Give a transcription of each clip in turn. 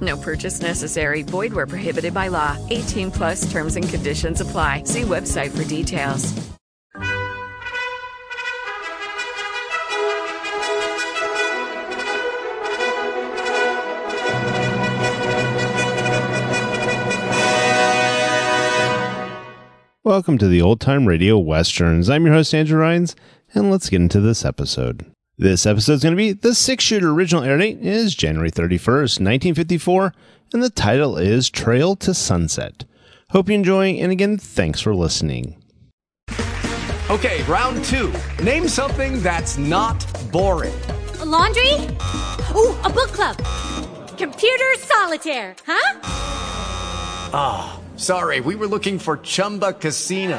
No purchase necessary. Void where prohibited by law. 18 plus terms and conditions apply. See website for details. Welcome to the Old Time Radio Westerns. I'm your host, Andrew Rhynes, and let's get into this episode. This episode is going to be The Six Shooter. Original air date is January 31st, 1954, and the title is Trail to Sunset. Hope you enjoy, and again, thanks for listening. Okay, round two. Name something that's not boring. A laundry? Ooh, a book club. Computer solitaire, huh? Ah. Oh. Sorry, we were looking for Chumba Casino.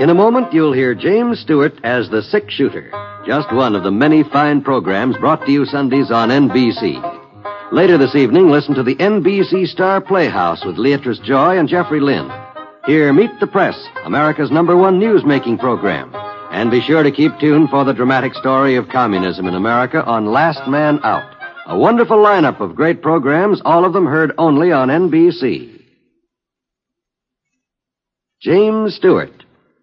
In a moment, you'll hear James Stewart as the Six Shooter, just one of the many fine programs brought to you Sundays on NBC. Later this evening, listen to the NBC Star Playhouse with Leatrice Joy and Jeffrey Lynn. Here, Meet the Press, America's number one news-making program. And be sure to keep tuned for the dramatic story of communism in America on Last Man Out. A wonderful lineup of great programs, all of them heard only on NBC. James Stewart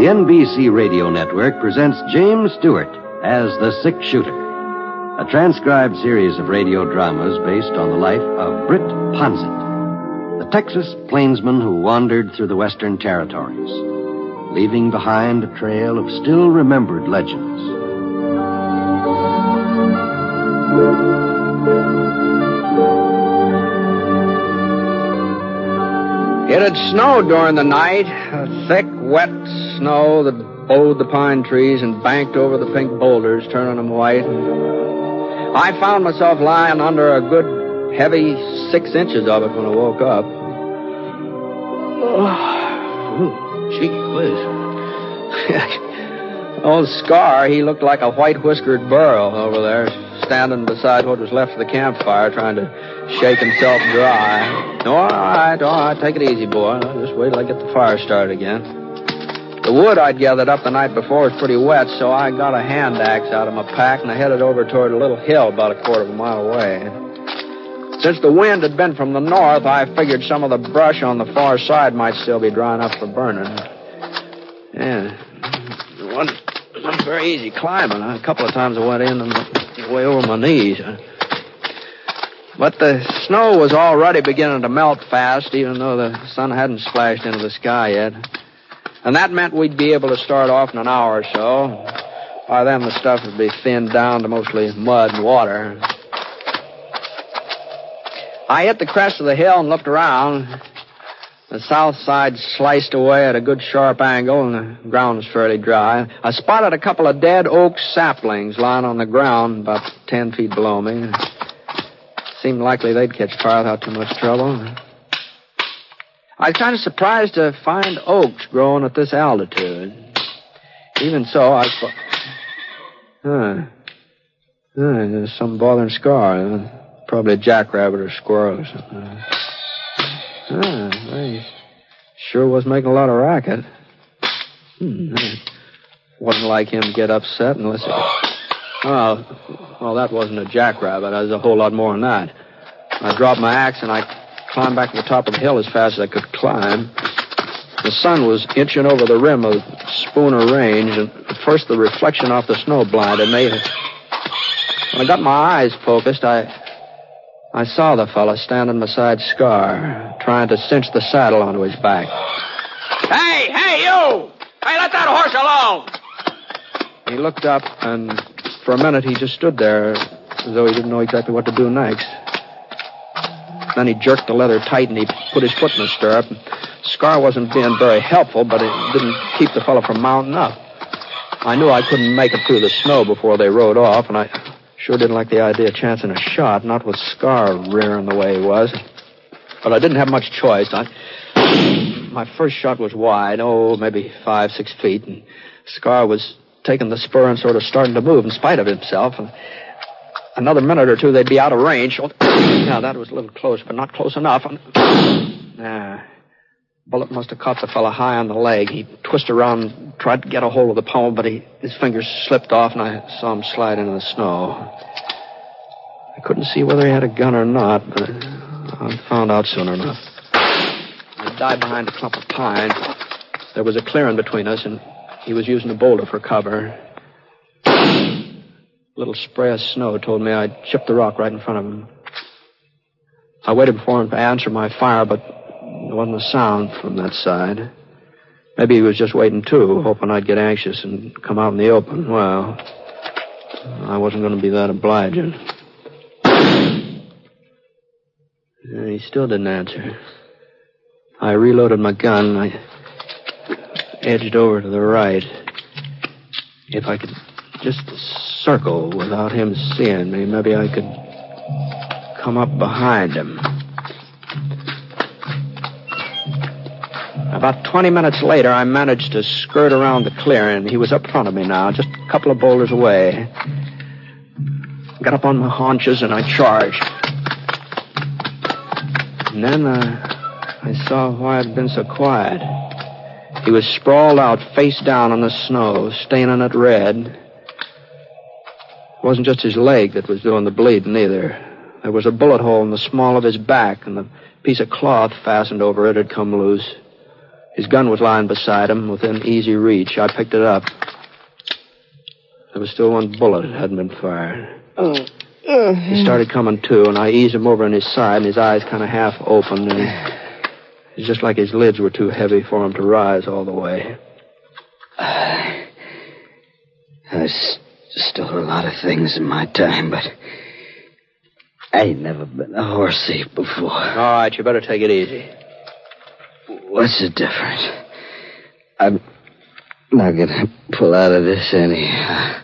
The NBC Radio Network presents James Stewart as the Six Shooter, a transcribed series of radio dramas based on the life of Britt Ponset, the Texas plainsman who wandered through the Western Territories, leaving behind a trail of still remembered legends. It had snowed during the night, a thick, wet snow that bowed the pine trees and banked over the pink boulders, turning them white. I found myself lying under a good, heavy six inches of it when I woke up. Oh, gee whiz. Old Scar, he looked like a white whiskered burro over there, standing beside what was left of the campfire, trying to shake himself dry. All right, all right, take it easy, boy. I'll just wait till I get the fire started again. The wood I'd gathered up the night before was pretty wet, so I got a hand axe out of my pack and I headed over toward a little hill about a quarter of a mile away. Since the wind had been from the north, I figured some of the brush on the far side might still be dry enough for burning. Yeah. It wasn't, it wasn't very easy climbing. A couple of times I went in and way over my knees. But the snow was already beginning to melt fast, even though the sun hadn't splashed into the sky yet. And that meant we'd be able to start off in an hour or so. By then, the stuff would be thinned down to mostly mud and water. I hit the crest of the hill and looked around. The south side sliced away at a good sharp angle, and the ground was fairly dry. I spotted a couple of dead oak saplings lying on the ground about ten feet below me. It Seemed likely they'd catch fire without too much trouble. I was kind of surprised to find oaks growing at this altitude. Even so, I thought. Huh. Huh, there's some bothering scar. Probably a jackrabbit or squirrel or something. They sure was making a lot of racket. Hmm. Wasn't like him to get upset unless it. Oh, well, that wasn't a jackrabbit. That was a whole lot more than that. I dropped my axe and I climbed back to the top of the hill as fast as I could climb. The sun was inching over the rim of Spooner Range, and at first the reflection off the snow blinded me. When I got my eyes focused, I I saw the fellow standing beside Scar, trying to cinch the saddle onto his back. Hey, hey, you! Hey, let that horse alone! He looked up, and for a minute he just stood there as though he didn't know exactly what to do next. Then he jerked the leather tight and he put his foot in the stirrup. Scar wasn't being very helpful, but it didn't keep the fellow from mounting up. I knew I couldn't make it through the snow before they rode off, and I Sure didn't like the idea of chancing a shot, not with Scar rearing the way he was. But I didn't have much choice. I, my first shot was wide, oh, maybe five, six feet, and Scar was taking the spur and sort of starting to move in spite of himself. And another minute or two, they'd be out of range. Yeah, that was a little close, but not close enough. And, ah, bullet must have caught the fellow high on the leg. He twisted around, tried to get a hold of the pommel, but he, his fingers slipped off, and I saw him slide into the snow. I couldn't see whether he had a gun or not, but I found out soon enough. I dived behind a clump of pine. There was a clearing between us, and he was using a boulder for cover. A little spray of snow told me I'd chipped the rock right in front of him. I waited for him to answer my fire, but there wasn't a sound from that side. Maybe he was just waiting, too, hoping I'd get anxious and come out in the open. Well, I wasn't going to be that obliging. He still didn't answer. I reloaded my gun. I edged over to the right. If I could just circle without him seeing me, maybe I could come up behind him. About 20 minutes later, I managed to skirt around the clearing. He was up front of me now, just a couple of boulders away. Got up on my haunches and I charged. And then uh, I saw why I'd been so quiet. He was sprawled out, face down on the snow, staining it red. It wasn't just his leg that was doing the bleeding either. There was a bullet hole in the small of his back, and the piece of cloth fastened over it had come loose. His gun was lying beside him, within easy reach. I picked it up. There was still one bullet that hadn't been fired. Oh. Uh, he started coming to, and I eased him over on his side, and his eyes kind of half opened, and it's just like his lids were too heavy for him to rise all the way. Uh, there's still a lot of things in my time, but I ain't never been a horse thief before. All right, you better take it easy. What's the difference? I'm not gonna pull out of this anyhow.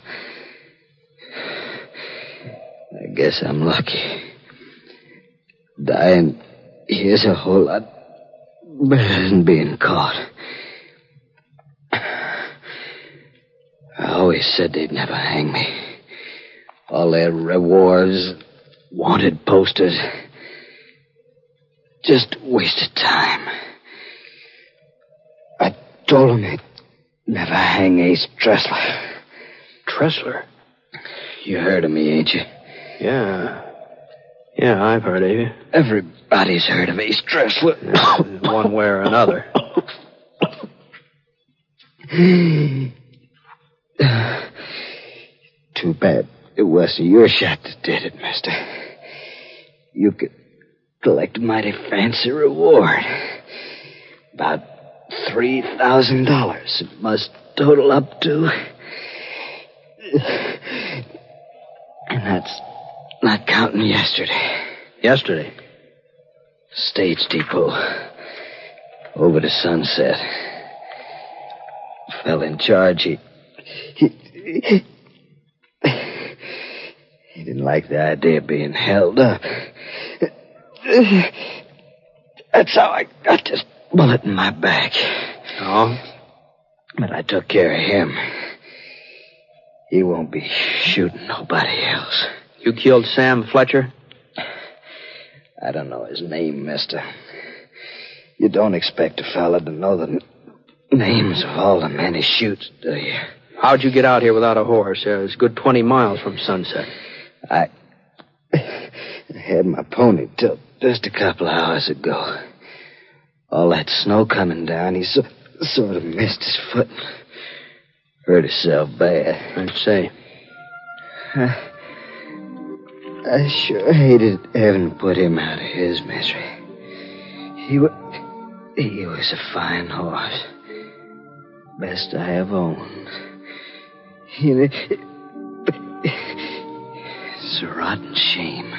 I guess I'm lucky. Dying here's a whole lot better than being caught. I always said they'd never hang me. All their rewards, wanted posters. Just wasted time. I told them they'd never hang Ace Tressler. Tressler? You heard of me, ain't you? Yeah. Yeah, I've heard of you. Everybody's heard of Ace Tressler. One way or another. Too bad it wasn't your shot that did it, mister. You could collect a mighty fancy reward. About $3,000 it must total up to. And that's not counting yesterday. Yesterday? Stage depot. Over to Sunset. Fell in charge. He, he, he didn't like the idea of being held up. That's how I got this bullet in my back. Oh? But I took care of him. He won't be shooting nobody else. You killed Sam Fletcher? I don't know his name, mister. You don't expect a fella to know the names of all the men he shoots, do you? How'd you get out here without a horse? Uh, it's a good 20 miles from Sunset. I had my pony till just a couple hours ago. All that snow coming down, he so, sort of missed his foot. Hurt himself bad. I'd say. I, I sure hated having to put him out of his misery. He was, he was a fine horse. Best I have owned. He, it's a rotten shame.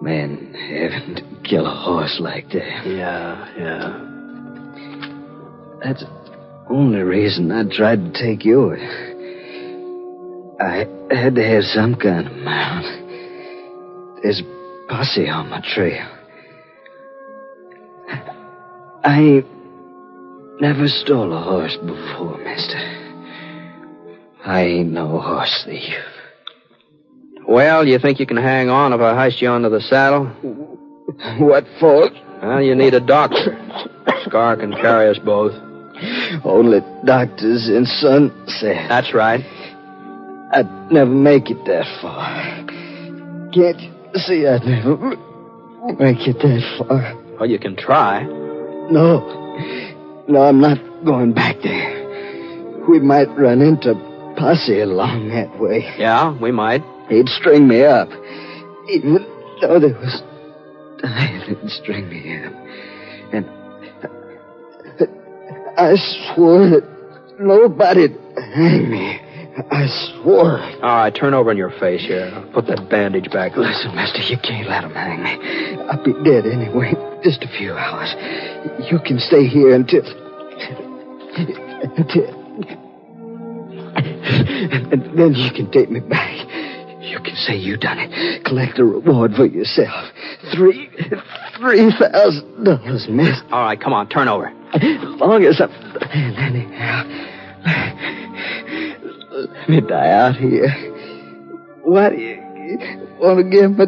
Man having to kill a horse like that. Yeah, yeah. That's the only reason I tried to take yours. I had to have some kind of mount. There's a posse on my trail. I never stole a horse before, mister. I ain't no horse thief. Well, you think you can hang on if I heist you onto the saddle? What for? Well, you need a doctor. Scar can carry us both. Only doctors in Sunset. That's right. I'd never make it that far. Can't you see I'd never make it that far? Well, you can try. No. No, I'm not going back there. We might run into posse along that way. Yeah, we might. He'd string me up. Even though there was time, he'd string me up. And I swore that nobody'd hang me. I swore. All right, turn over on your face here. I'll put that bandage back. Listen, mister, you can't let him hang me. I'll be dead anyway. Just a few hours. You can stay here until. until. And then you can take me back. You can say you done it. Collect a reward for yourself. Three. Three thousand dollars, miss. All right, come on, turn over. As long as I'm. Anyhow. Let me die out here. Why do you want to give me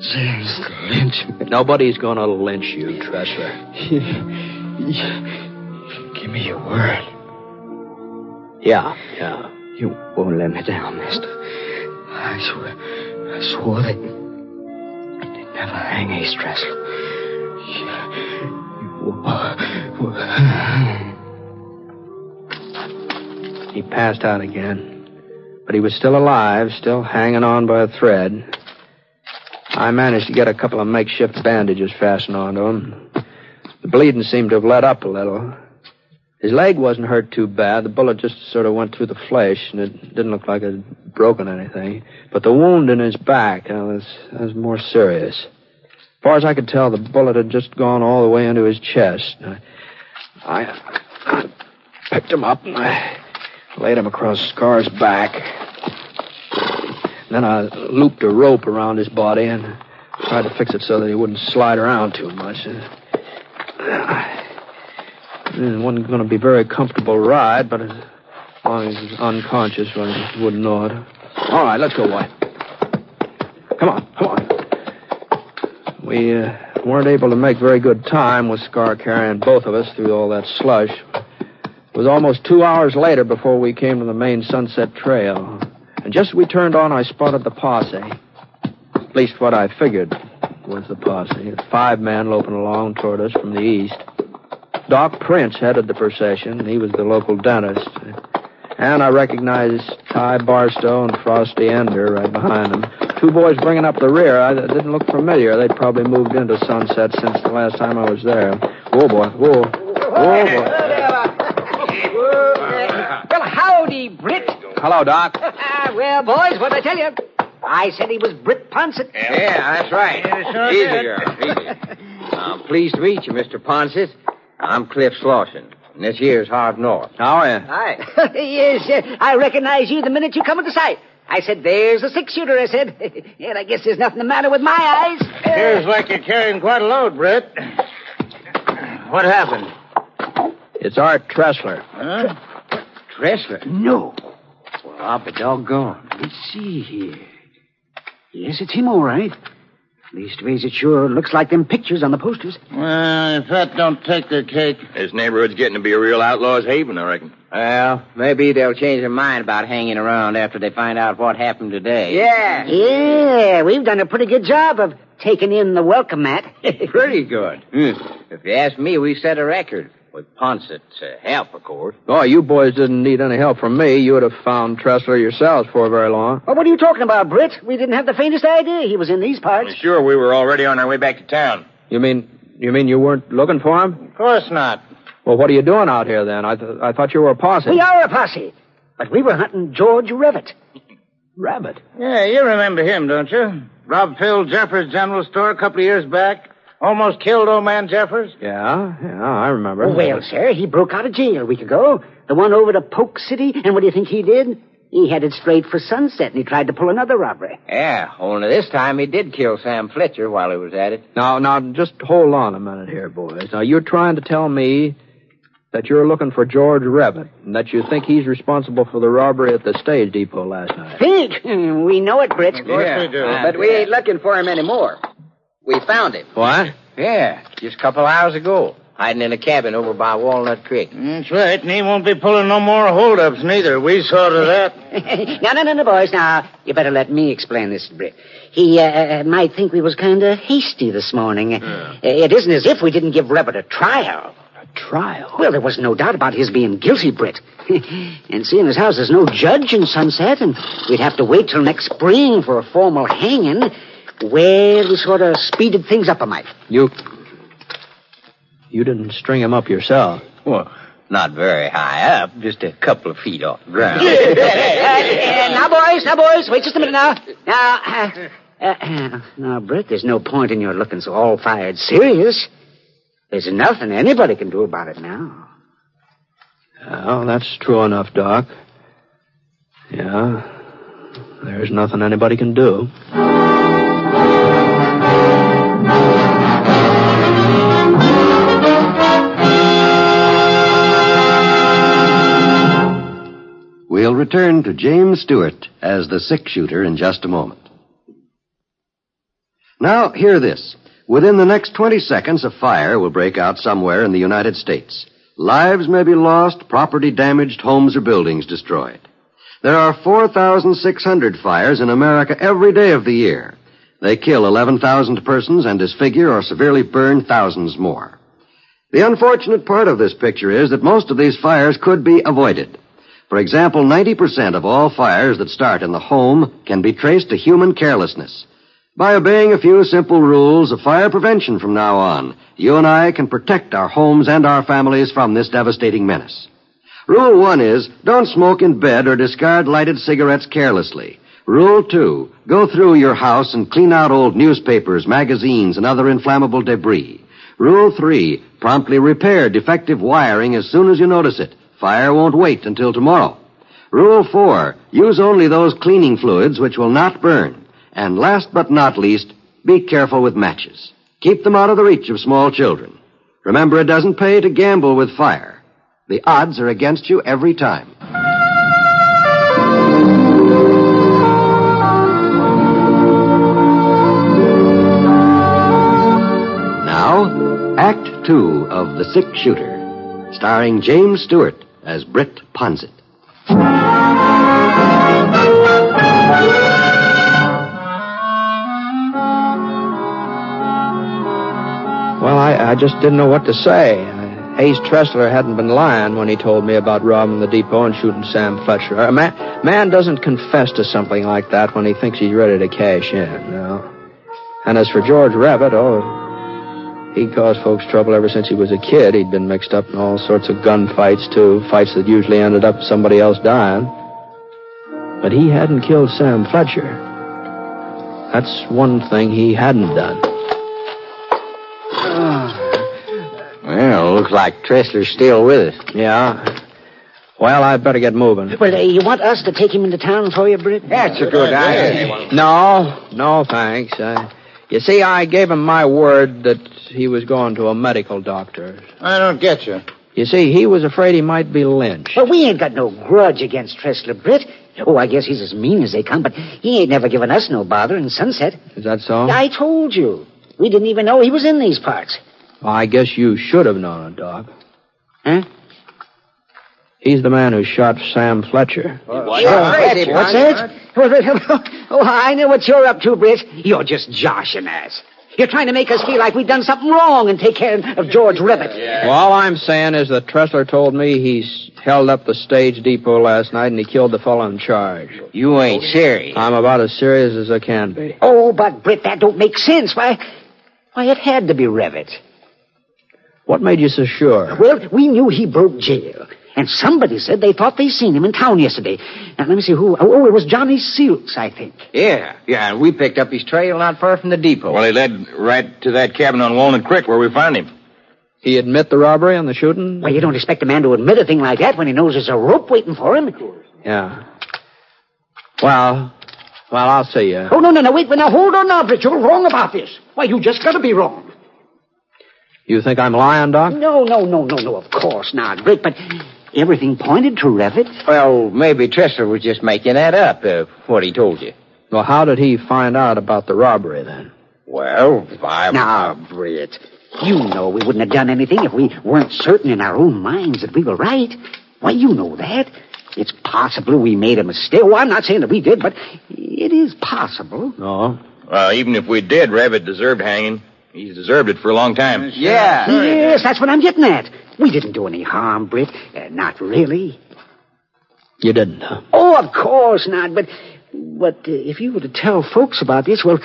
James to lynch me? Nobody's gonna lynch you, Tressler. Give me your word. Yeah, yeah. You won't let me down, mister. I swear, I swore that they'd never hang Ace Tressler. He passed out again. But he was still alive, still hanging on by a thread. I managed to get a couple of makeshift bandages fastened onto him. The bleeding seemed to have let up a little. His leg wasn't hurt too bad. The bullet just sort of went through the flesh, and it didn't look like it had broken anything. But the wound in his back was, was more serious. As far as I could tell, the bullet had just gone all the way into his chest. I, I, I picked him up and I laid him across Scar's back. Then I looped a rope around his body and tried to fix it so that he wouldn't slide around too much. It wasn't going to be a very comfortable ride, but as long as he was unconscious, I just wouldn't know it. All right, let's go, White. Come on, come on. We uh, weren't able to make very good time with Scar carrying both of us through all that slush. It was almost two hours later before we came to the main Sunset Trail. And just as we turned on, I spotted the posse. At least what I figured was the posse. Five men loping along toward us from the east. Doc Prince headed the procession. He was the local dentist. And I recognized Ty Barstow and Frosty Ender right behind them. Two boys bringing up the rear. I didn't look familiar. They'd probably moved into Sunset since the last time I was there. Whoa, boy. Whoa. Whoa, boy. Well, howdy, Britt. Hello, Doc. well, boys, what'd I tell you? I said he was Britt Ponset. Yeah, that's right. sure easy, did. girl. Easy. I'm pleased to meet you, Mr. Ponset. I'm Cliff Slauson, and this here's Harv North. How are you? Hi. yes, uh, I recognize you the minute you come into sight. I said, there's a six-shooter, I said. and I guess there's nothing the matter with my eyes. Appears like you're carrying quite a load, Britt. What happened? It's Art Tressler. Huh? Tressler? No. Well, I'll be doggone. Let's see here. Yes, it's him, all right. Leastways, it sure looks like them pictures on the posters. Well, if that don't take the cake. This neighborhood's getting to be a real outlaw's haven, I reckon. Well, maybe they'll change their mind about hanging around after they find out what happened today. Yeah. Yeah, we've done a pretty good job of taking in the welcome mat. Pretty good. Hmm. If you ask me, we set a record. With Ponset's uh, help, of course. Oh, you boys didn't need any help from me. You would have found Tressler yourselves for very long. Well, what are you talking about, Britt? We didn't have the faintest idea he was in these parts. Sure, we were already on our way back to town. You mean you mean you weren't looking for him? Of course not. Well, what are you doing out here then? I th- I thought you were a posse. We are a posse, but we were hunting George Revitt. Rabbit. Yeah, you remember him, don't you? Robbed Phil Jeffers' general store a couple of years back. Almost killed old man Jeffers. Yeah, yeah, I remember. Oh, well, sir, he broke out of jail a week ago. The one over to Polk City, and what do you think he did? He headed straight for Sunset, and he tried to pull another robbery. Yeah, only this time he did kill Sam Fletcher while he was at it. Now, now, just hold on a minute here, boys. Now, you're trying to tell me that you're looking for George Revitt, and that you think he's responsible for the robbery at the stage depot last night. Think? We know it, Britt. Of course we do. Ah, but we ain't looking for him anymore. We found him. What? Yeah, just a couple hours ago. Hiding in a cabin over by Walnut Creek. That's right, and he won't be pulling no more holdups neither. We saw to that. no, no, no, no, boys. Now, you better let me explain this, Britt. He uh, might think we was kind of hasty this morning. Uh, it isn't as if we didn't give Revitt a trial. A trial? Well, there was no doubt about his being guilty, Britt. and seeing as how there's no judge in Sunset, and we'd have to wait till next spring for a formal hanging, well, we sort of speeded things up a mite. You. You didn't string him up yourself. Well, not very high up, just a couple of feet off the ground. Uh, now, boys, now, boys, wait just a minute now. Now, uh, uh, now, Britt, there's no point in your looking so all fired serious. There's nothing anybody can do about it now. Well, that's true enough, Doc. Yeah. There's nothing anybody can do. Return to James Stewart as the six shooter in just a moment. Now, hear this. Within the next 20 seconds, a fire will break out somewhere in the United States. Lives may be lost, property damaged, homes or buildings destroyed. There are 4,600 fires in America every day of the year. They kill 11,000 persons and disfigure or severely burn thousands more. The unfortunate part of this picture is that most of these fires could be avoided. For example, 90% of all fires that start in the home can be traced to human carelessness. By obeying a few simple rules of fire prevention from now on, you and I can protect our homes and our families from this devastating menace. Rule one is don't smoke in bed or discard lighted cigarettes carelessly. Rule two, go through your house and clean out old newspapers, magazines, and other inflammable debris. Rule three, promptly repair defective wiring as soon as you notice it. Fire won't wait until tomorrow. Rule four, use only those cleaning fluids which will not burn. And last but not least, be careful with matches. Keep them out of the reach of small children. Remember, it doesn't pay to gamble with fire. The odds are against you every time. Now, Act Two of The Six Shooter, starring James Stewart as Britt Ponset. Well, I, I just didn't know what to say. Ace Tressler hadn't been lying when he told me about robbing the depot and shooting Sam Fletcher. A man, man doesn't confess to something like that when he thinks he's ready to cash in, no. And as for George Rabbit, oh, he caused folks trouble ever since he was a kid. He'd been mixed up in all sorts of gunfights, too, fights that usually ended up somebody else dying. But he hadn't killed Sam Fletcher. That's one thing he hadn't done. Well, looks like Tressler's still with us. Yeah. Well, I'd better get moving. Well, uh, you want us to take him into town for you, Britt? That's a good idea. No, no, thanks. Uh, you see, I gave him my word that he was going to a medical doctor. I don't get you. You see, he was afraid he might be lynched. Well, we ain't got no grudge against Tressler, Britt. Oh, I guess he's as mean as they come, but he ain't never given us no bother in Sunset. Is that so? I told you. We didn't even know he was in these parts. Well, I guess you should have known it, Doc. Huh? He's the man who shot Sam Fletcher. Oh, What's that? Oh, I know what you're up to, Britt. You're just joshing us. You're trying to make us feel like we've done something wrong and take care of George Ribbit. Well, all I'm saying is that Tressler told me he's held up the stage depot last night and he killed the fellow in charge. You ain't serious. I'm about as serious as I can be. Oh, but Britt, that don't make sense. Why, why, it had to be Revitt. What made you so sure? Well, we knew he broke jail. And somebody said they thought they seen him in town yesterday. Now, let me see who. Oh, oh it was Johnny Silks, I think. Yeah, yeah, and we picked up his trail not far from the depot. Well, he led right to that cabin on Walnut Creek where we found him. He admit the robbery and the shooting? Well, you don't expect a man to admit a thing like that when he knows there's a rope waiting for him. Yeah. Well, well, I'll see you. Oh, no, no, no, wait. Now, hold on now, Britt. You're wrong about this. Why, you just gotta be wrong. You think I'm lying, Doc? No, no, no, no, no, of course not, Britt, but everything pointed to Revitt. Well, maybe Tressler was just making that up, uh, what he told you. Well, how did he find out about the robbery then? Well, I... Now, Britt, you know we wouldn't have done anything if we weren't certain in our own minds that we were right. Why, you know that. It's possible we made a mistake. Well, I'm not saying that we did, but it is possible. No. Well, even if we did, Rabbit deserved hanging. He's deserved it for a long time. Yeah. Yes, that's what I'm getting at. We didn't do any harm, Britt. Uh, not really. You didn't, huh? Oh, of course not. But, but uh, if you were to tell folks about this, well,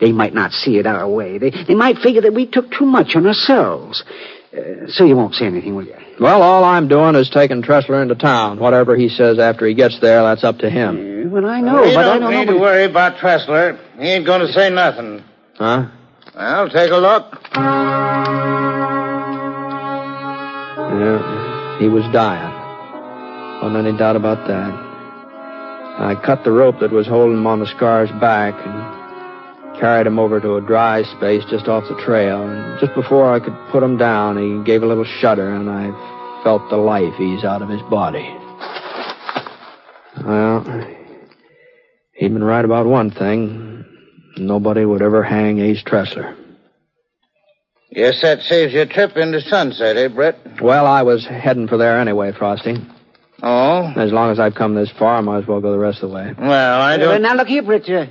they might not see it our way. They, they might figure that we took too much on ourselves. Uh, so you won't say anything, will you? Well, all I'm doing is taking Tressler into town. Whatever he says after he gets there, that's up to him. Uh, well, I know, we but don't I don't need know. to worry about Tressler. He ain't going to say nothing. Huh? Well, take a look. Yeah, he was dying. Wasn't any doubt about that. I cut the rope that was holding him on the scar's back and carried him over to a dry space just off the trail. And just before I could put him down, he gave a little shudder, and I felt the life ease out of his body. Well, he'd been right about one thing. Nobody would ever hang Ace Tressler. Guess that saves you a trip into Sunset, eh, Brett? Well, I was heading for there anyway, Frosty. Oh? As long as I've come this far, I might as well go the rest of the way. Well, I don't... now, look here, Britt. Uh,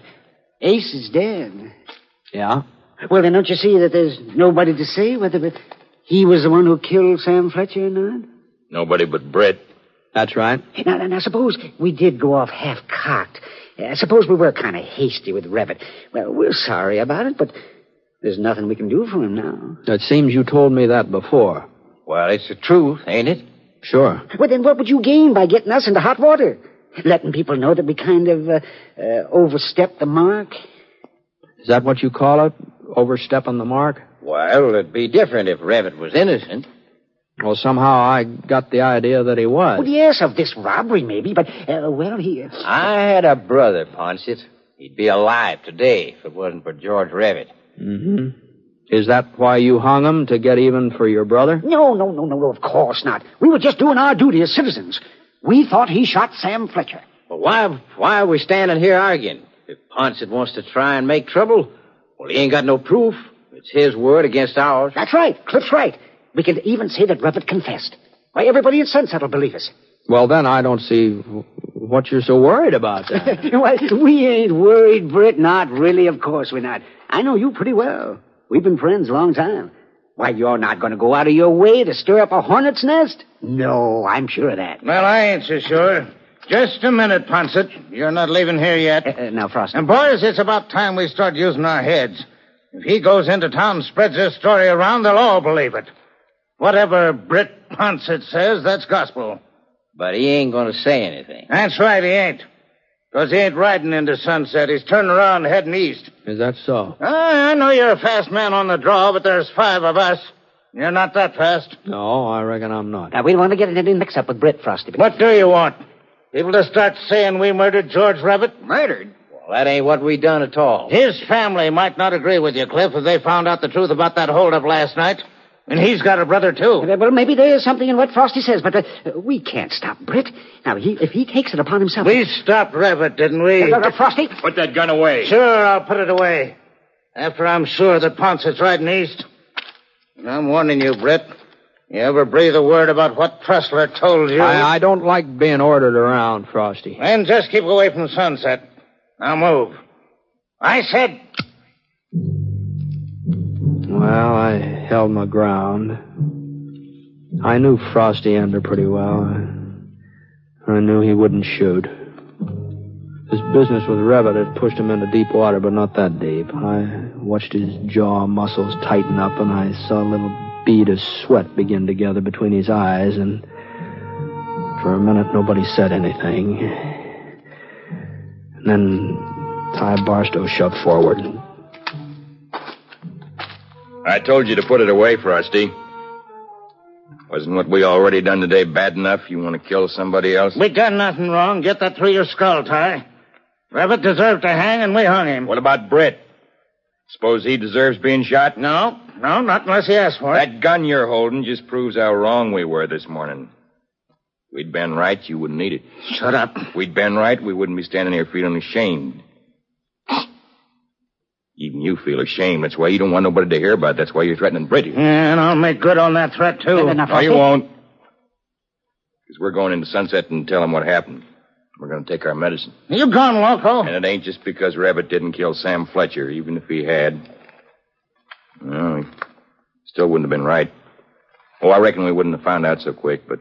Ace is dead. Yeah? Well, then don't you see that there's nobody to say whether he was the one who killed Sam Fletcher or not? Nobody but Brett. That's right. Now, now, now suppose we did go off half-cocked. Uh, suppose we were kind of hasty with Revitt. Well, we're sorry about it, but there's nothing we can do for him now. It seems you told me that before. Well, it's the truth, ain't it? Sure. Well, then what would you gain by getting us into hot water? Letting people know that we kind of uh, uh, overstepped the mark? Is that what you call it? Overstepping the mark? Well, it'd be different if Revitt was innocent. Well, somehow I got the idea that he was. Well, yes, of this robbery, maybe, but, uh, well, he... Uh... I had a brother, Ponset. He'd be alive today if it wasn't for George Revitt. Mm-hmm. Is that why you hung him, to get even for your brother? No, no, no, no, no, of course not. We were just doing our duty as citizens. We thought he shot Sam Fletcher. Well, why, why are we standing here arguing? If Ponset wants to try and make trouble, well, he ain't got no proof. It's his word against ours. That's right. Cliff's right. We can even say that Revitt confessed. Why, everybody in Sunset will believe us. Well, then I don't see what you're so worried about. Then. well, we ain't worried, Britt. Not really, of course we're not. I know you pretty well. We've been friends a long time. Why, you're not going to go out of your way to stir up a hornet's nest? No, I'm sure of that. Well, I ain't so sure. Just a minute, Ponset. You're not leaving here yet. Uh, now, Frosty. And, boys, it's about time we start using our heads. If he goes into town and spreads this story around, they'll all believe it. Whatever Britt Ponset says, that's gospel. But he ain't going to say anything. That's right, he ain't. Because he ain't riding into sunset. He's turning around heading east. Is that so? I, I know you're a fast man on the draw, but there's five of us. You're not that fast. No, I reckon I'm not. Now, we don't want to get in any mix-up with Britt, Frosty. But... What do you want? People to start saying we murdered George Rabbit? Murdered? Well, that ain't what we done at all. His family might not agree with you, Cliff, if they found out the truth about that holdup last night. And he's got a brother, too. Well, maybe there is something in what Frosty says, but uh, we can't stop Britt. Now, he, if he takes it upon himself... We stopped Rabbit, didn't we? Uh, uh, Frosty? Put that gun away. Sure, I'll put it away. After I'm sure that Ponset's riding east. And I'm warning you, Britt. You ever breathe a word about what Tressler told you? I, I don't like being ordered around, Frosty. Then just keep away from sunset. Now move. I said... Well, I held my ground. I knew Frosty Ender pretty well. I, knew he wouldn't shoot. His business with Rabbit had pushed him into deep water, but not that deep. I watched his jaw muscles tighten up, and I saw a little bead of sweat begin to gather between his eyes, and for a minute nobody said anything. And then Ty Barstow shoved forward. I told you to put it away, Frosty. Wasn't what we already done today bad enough? You want to kill somebody else? We done nothing wrong. Get that through your skull, Ty. Rabbit deserved to hang, and we hung him. What about Britt? Suppose he deserves being shot? No, no, not unless he asks for it. That gun you're holding just proves how wrong we were this morning. If we'd been right, you wouldn't need it. Shut up. If we'd been right, we wouldn't be standing here feeling ashamed. Even you feel ashamed. That's why you don't want nobody to hear about it. That's why you're threatening Britt. Yeah, and I'll make good on that threat, too. Good enough, No, you Frosty. won't. Because we're going into Sunset and tell him what happened. We're going to take our medicine. You gone loco? And it ain't just because Rabbit didn't kill Sam Fletcher, even if he had. Well, he still wouldn't have been right. Oh, I reckon we wouldn't have found out so quick, but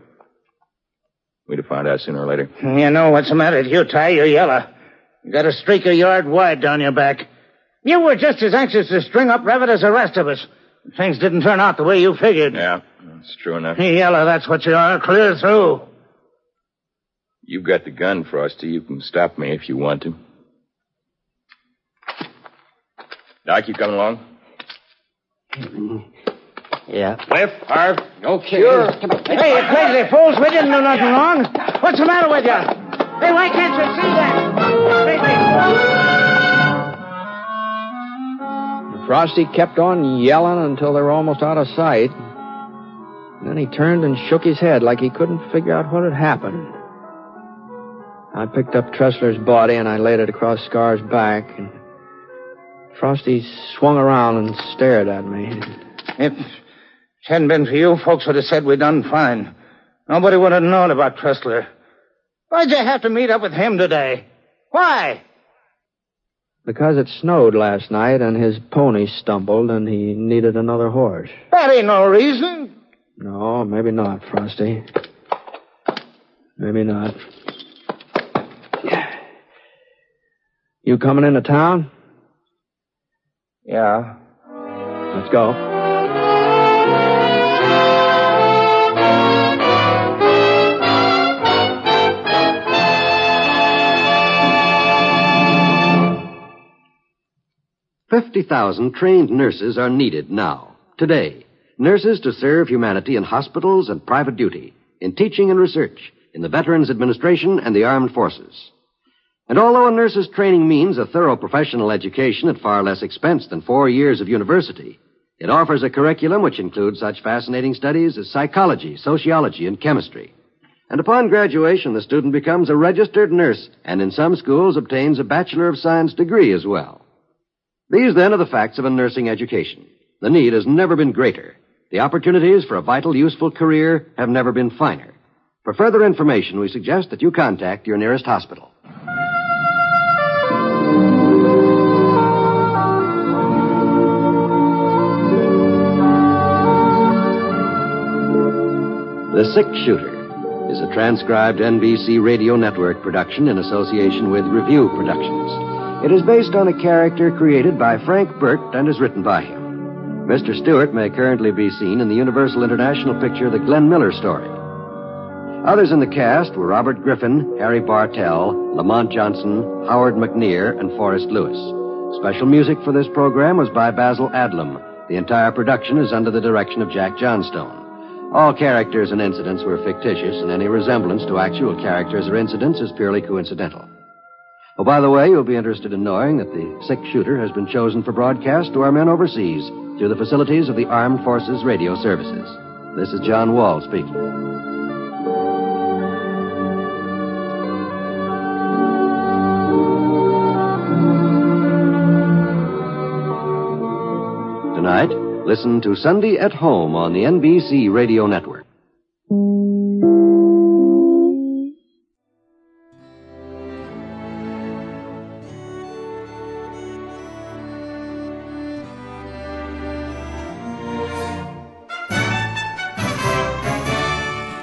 we'd have found out sooner or later. You know what's the matter with you, Ty? You're yellow. You got a streak a yard wide down your back. You were just as anxious to string up Rabbit as the rest of us. Things didn't turn out the way you figured. Yeah, that's true enough. Yellow, that's what you are. Clear through. You've got the gun, Frosty. You can stop me if you want to. Doc, you coming along? Yeah. Cliff, Harv. Okay. Sure. Hey, you crazy fools. We didn't do nothing wrong. What's the matter with you? Hey, why can't you see that? Frosty kept on yelling until they were almost out of sight. Then he turned and shook his head like he couldn't figure out what had happened. I picked up Tressler's body and I laid it across Scar's back. And Frosty swung around and stared at me. If it hadn't been for you, folks would have said we'd done fine. Nobody would have known about Tressler. Why'd you have to meet up with him today? Why? Because it snowed last night and his pony stumbled and he needed another horse. That ain't no reason. No, maybe not, Frosty. Maybe not. You coming into town? Yeah. Let's go. Fifty thousand trained nurses are needed now, today. Nurses to serve humanity in hospitals and private duty, in teaching and research, in the Veterans Administration and the Armed Forces. And although a nurse's training means a thorough professional education at far less expense than four years of university, it offers a curriculum which includes such fascinating studies as psychology, sociology, and chemistry. And upon graduation, the student becomes a registered nurse and in some schools obtains a Bachelor of Science degree as well. These, then, are the facts of a nursing education. The need has never been greater. The opportunities for a vital, useful career have never been finer. For further information, we suggest that you contact your nearest hospital. The Six Shooter is a transcribed NBC Radio Network production in association with Revue Productions. It is based on a character created by Frank Burt and is written by him. Mr. Stewart may currently be seen in the Universal International picture The Glenn Miller Story. Others in the cast were Robert Griffin, Harry Bartell, Lamont Johnson, Howard McNear, and Forrest Lewis. Special music for this program was by Basil Adlam. The entire production is under the direction of Jack Johnstone. All characters and incidents were fictitious, and any resemblance to actual characters or incidents is purely coincidental. Oh, by the way, you'll be interested in knowing that the six shooter has been chosen for broadcast to our men overseas through the facilities of the Armed Forces Radio Services. This is John Wall speaking. Tonight, listen to Sunday at Home on the NBC Radio Network.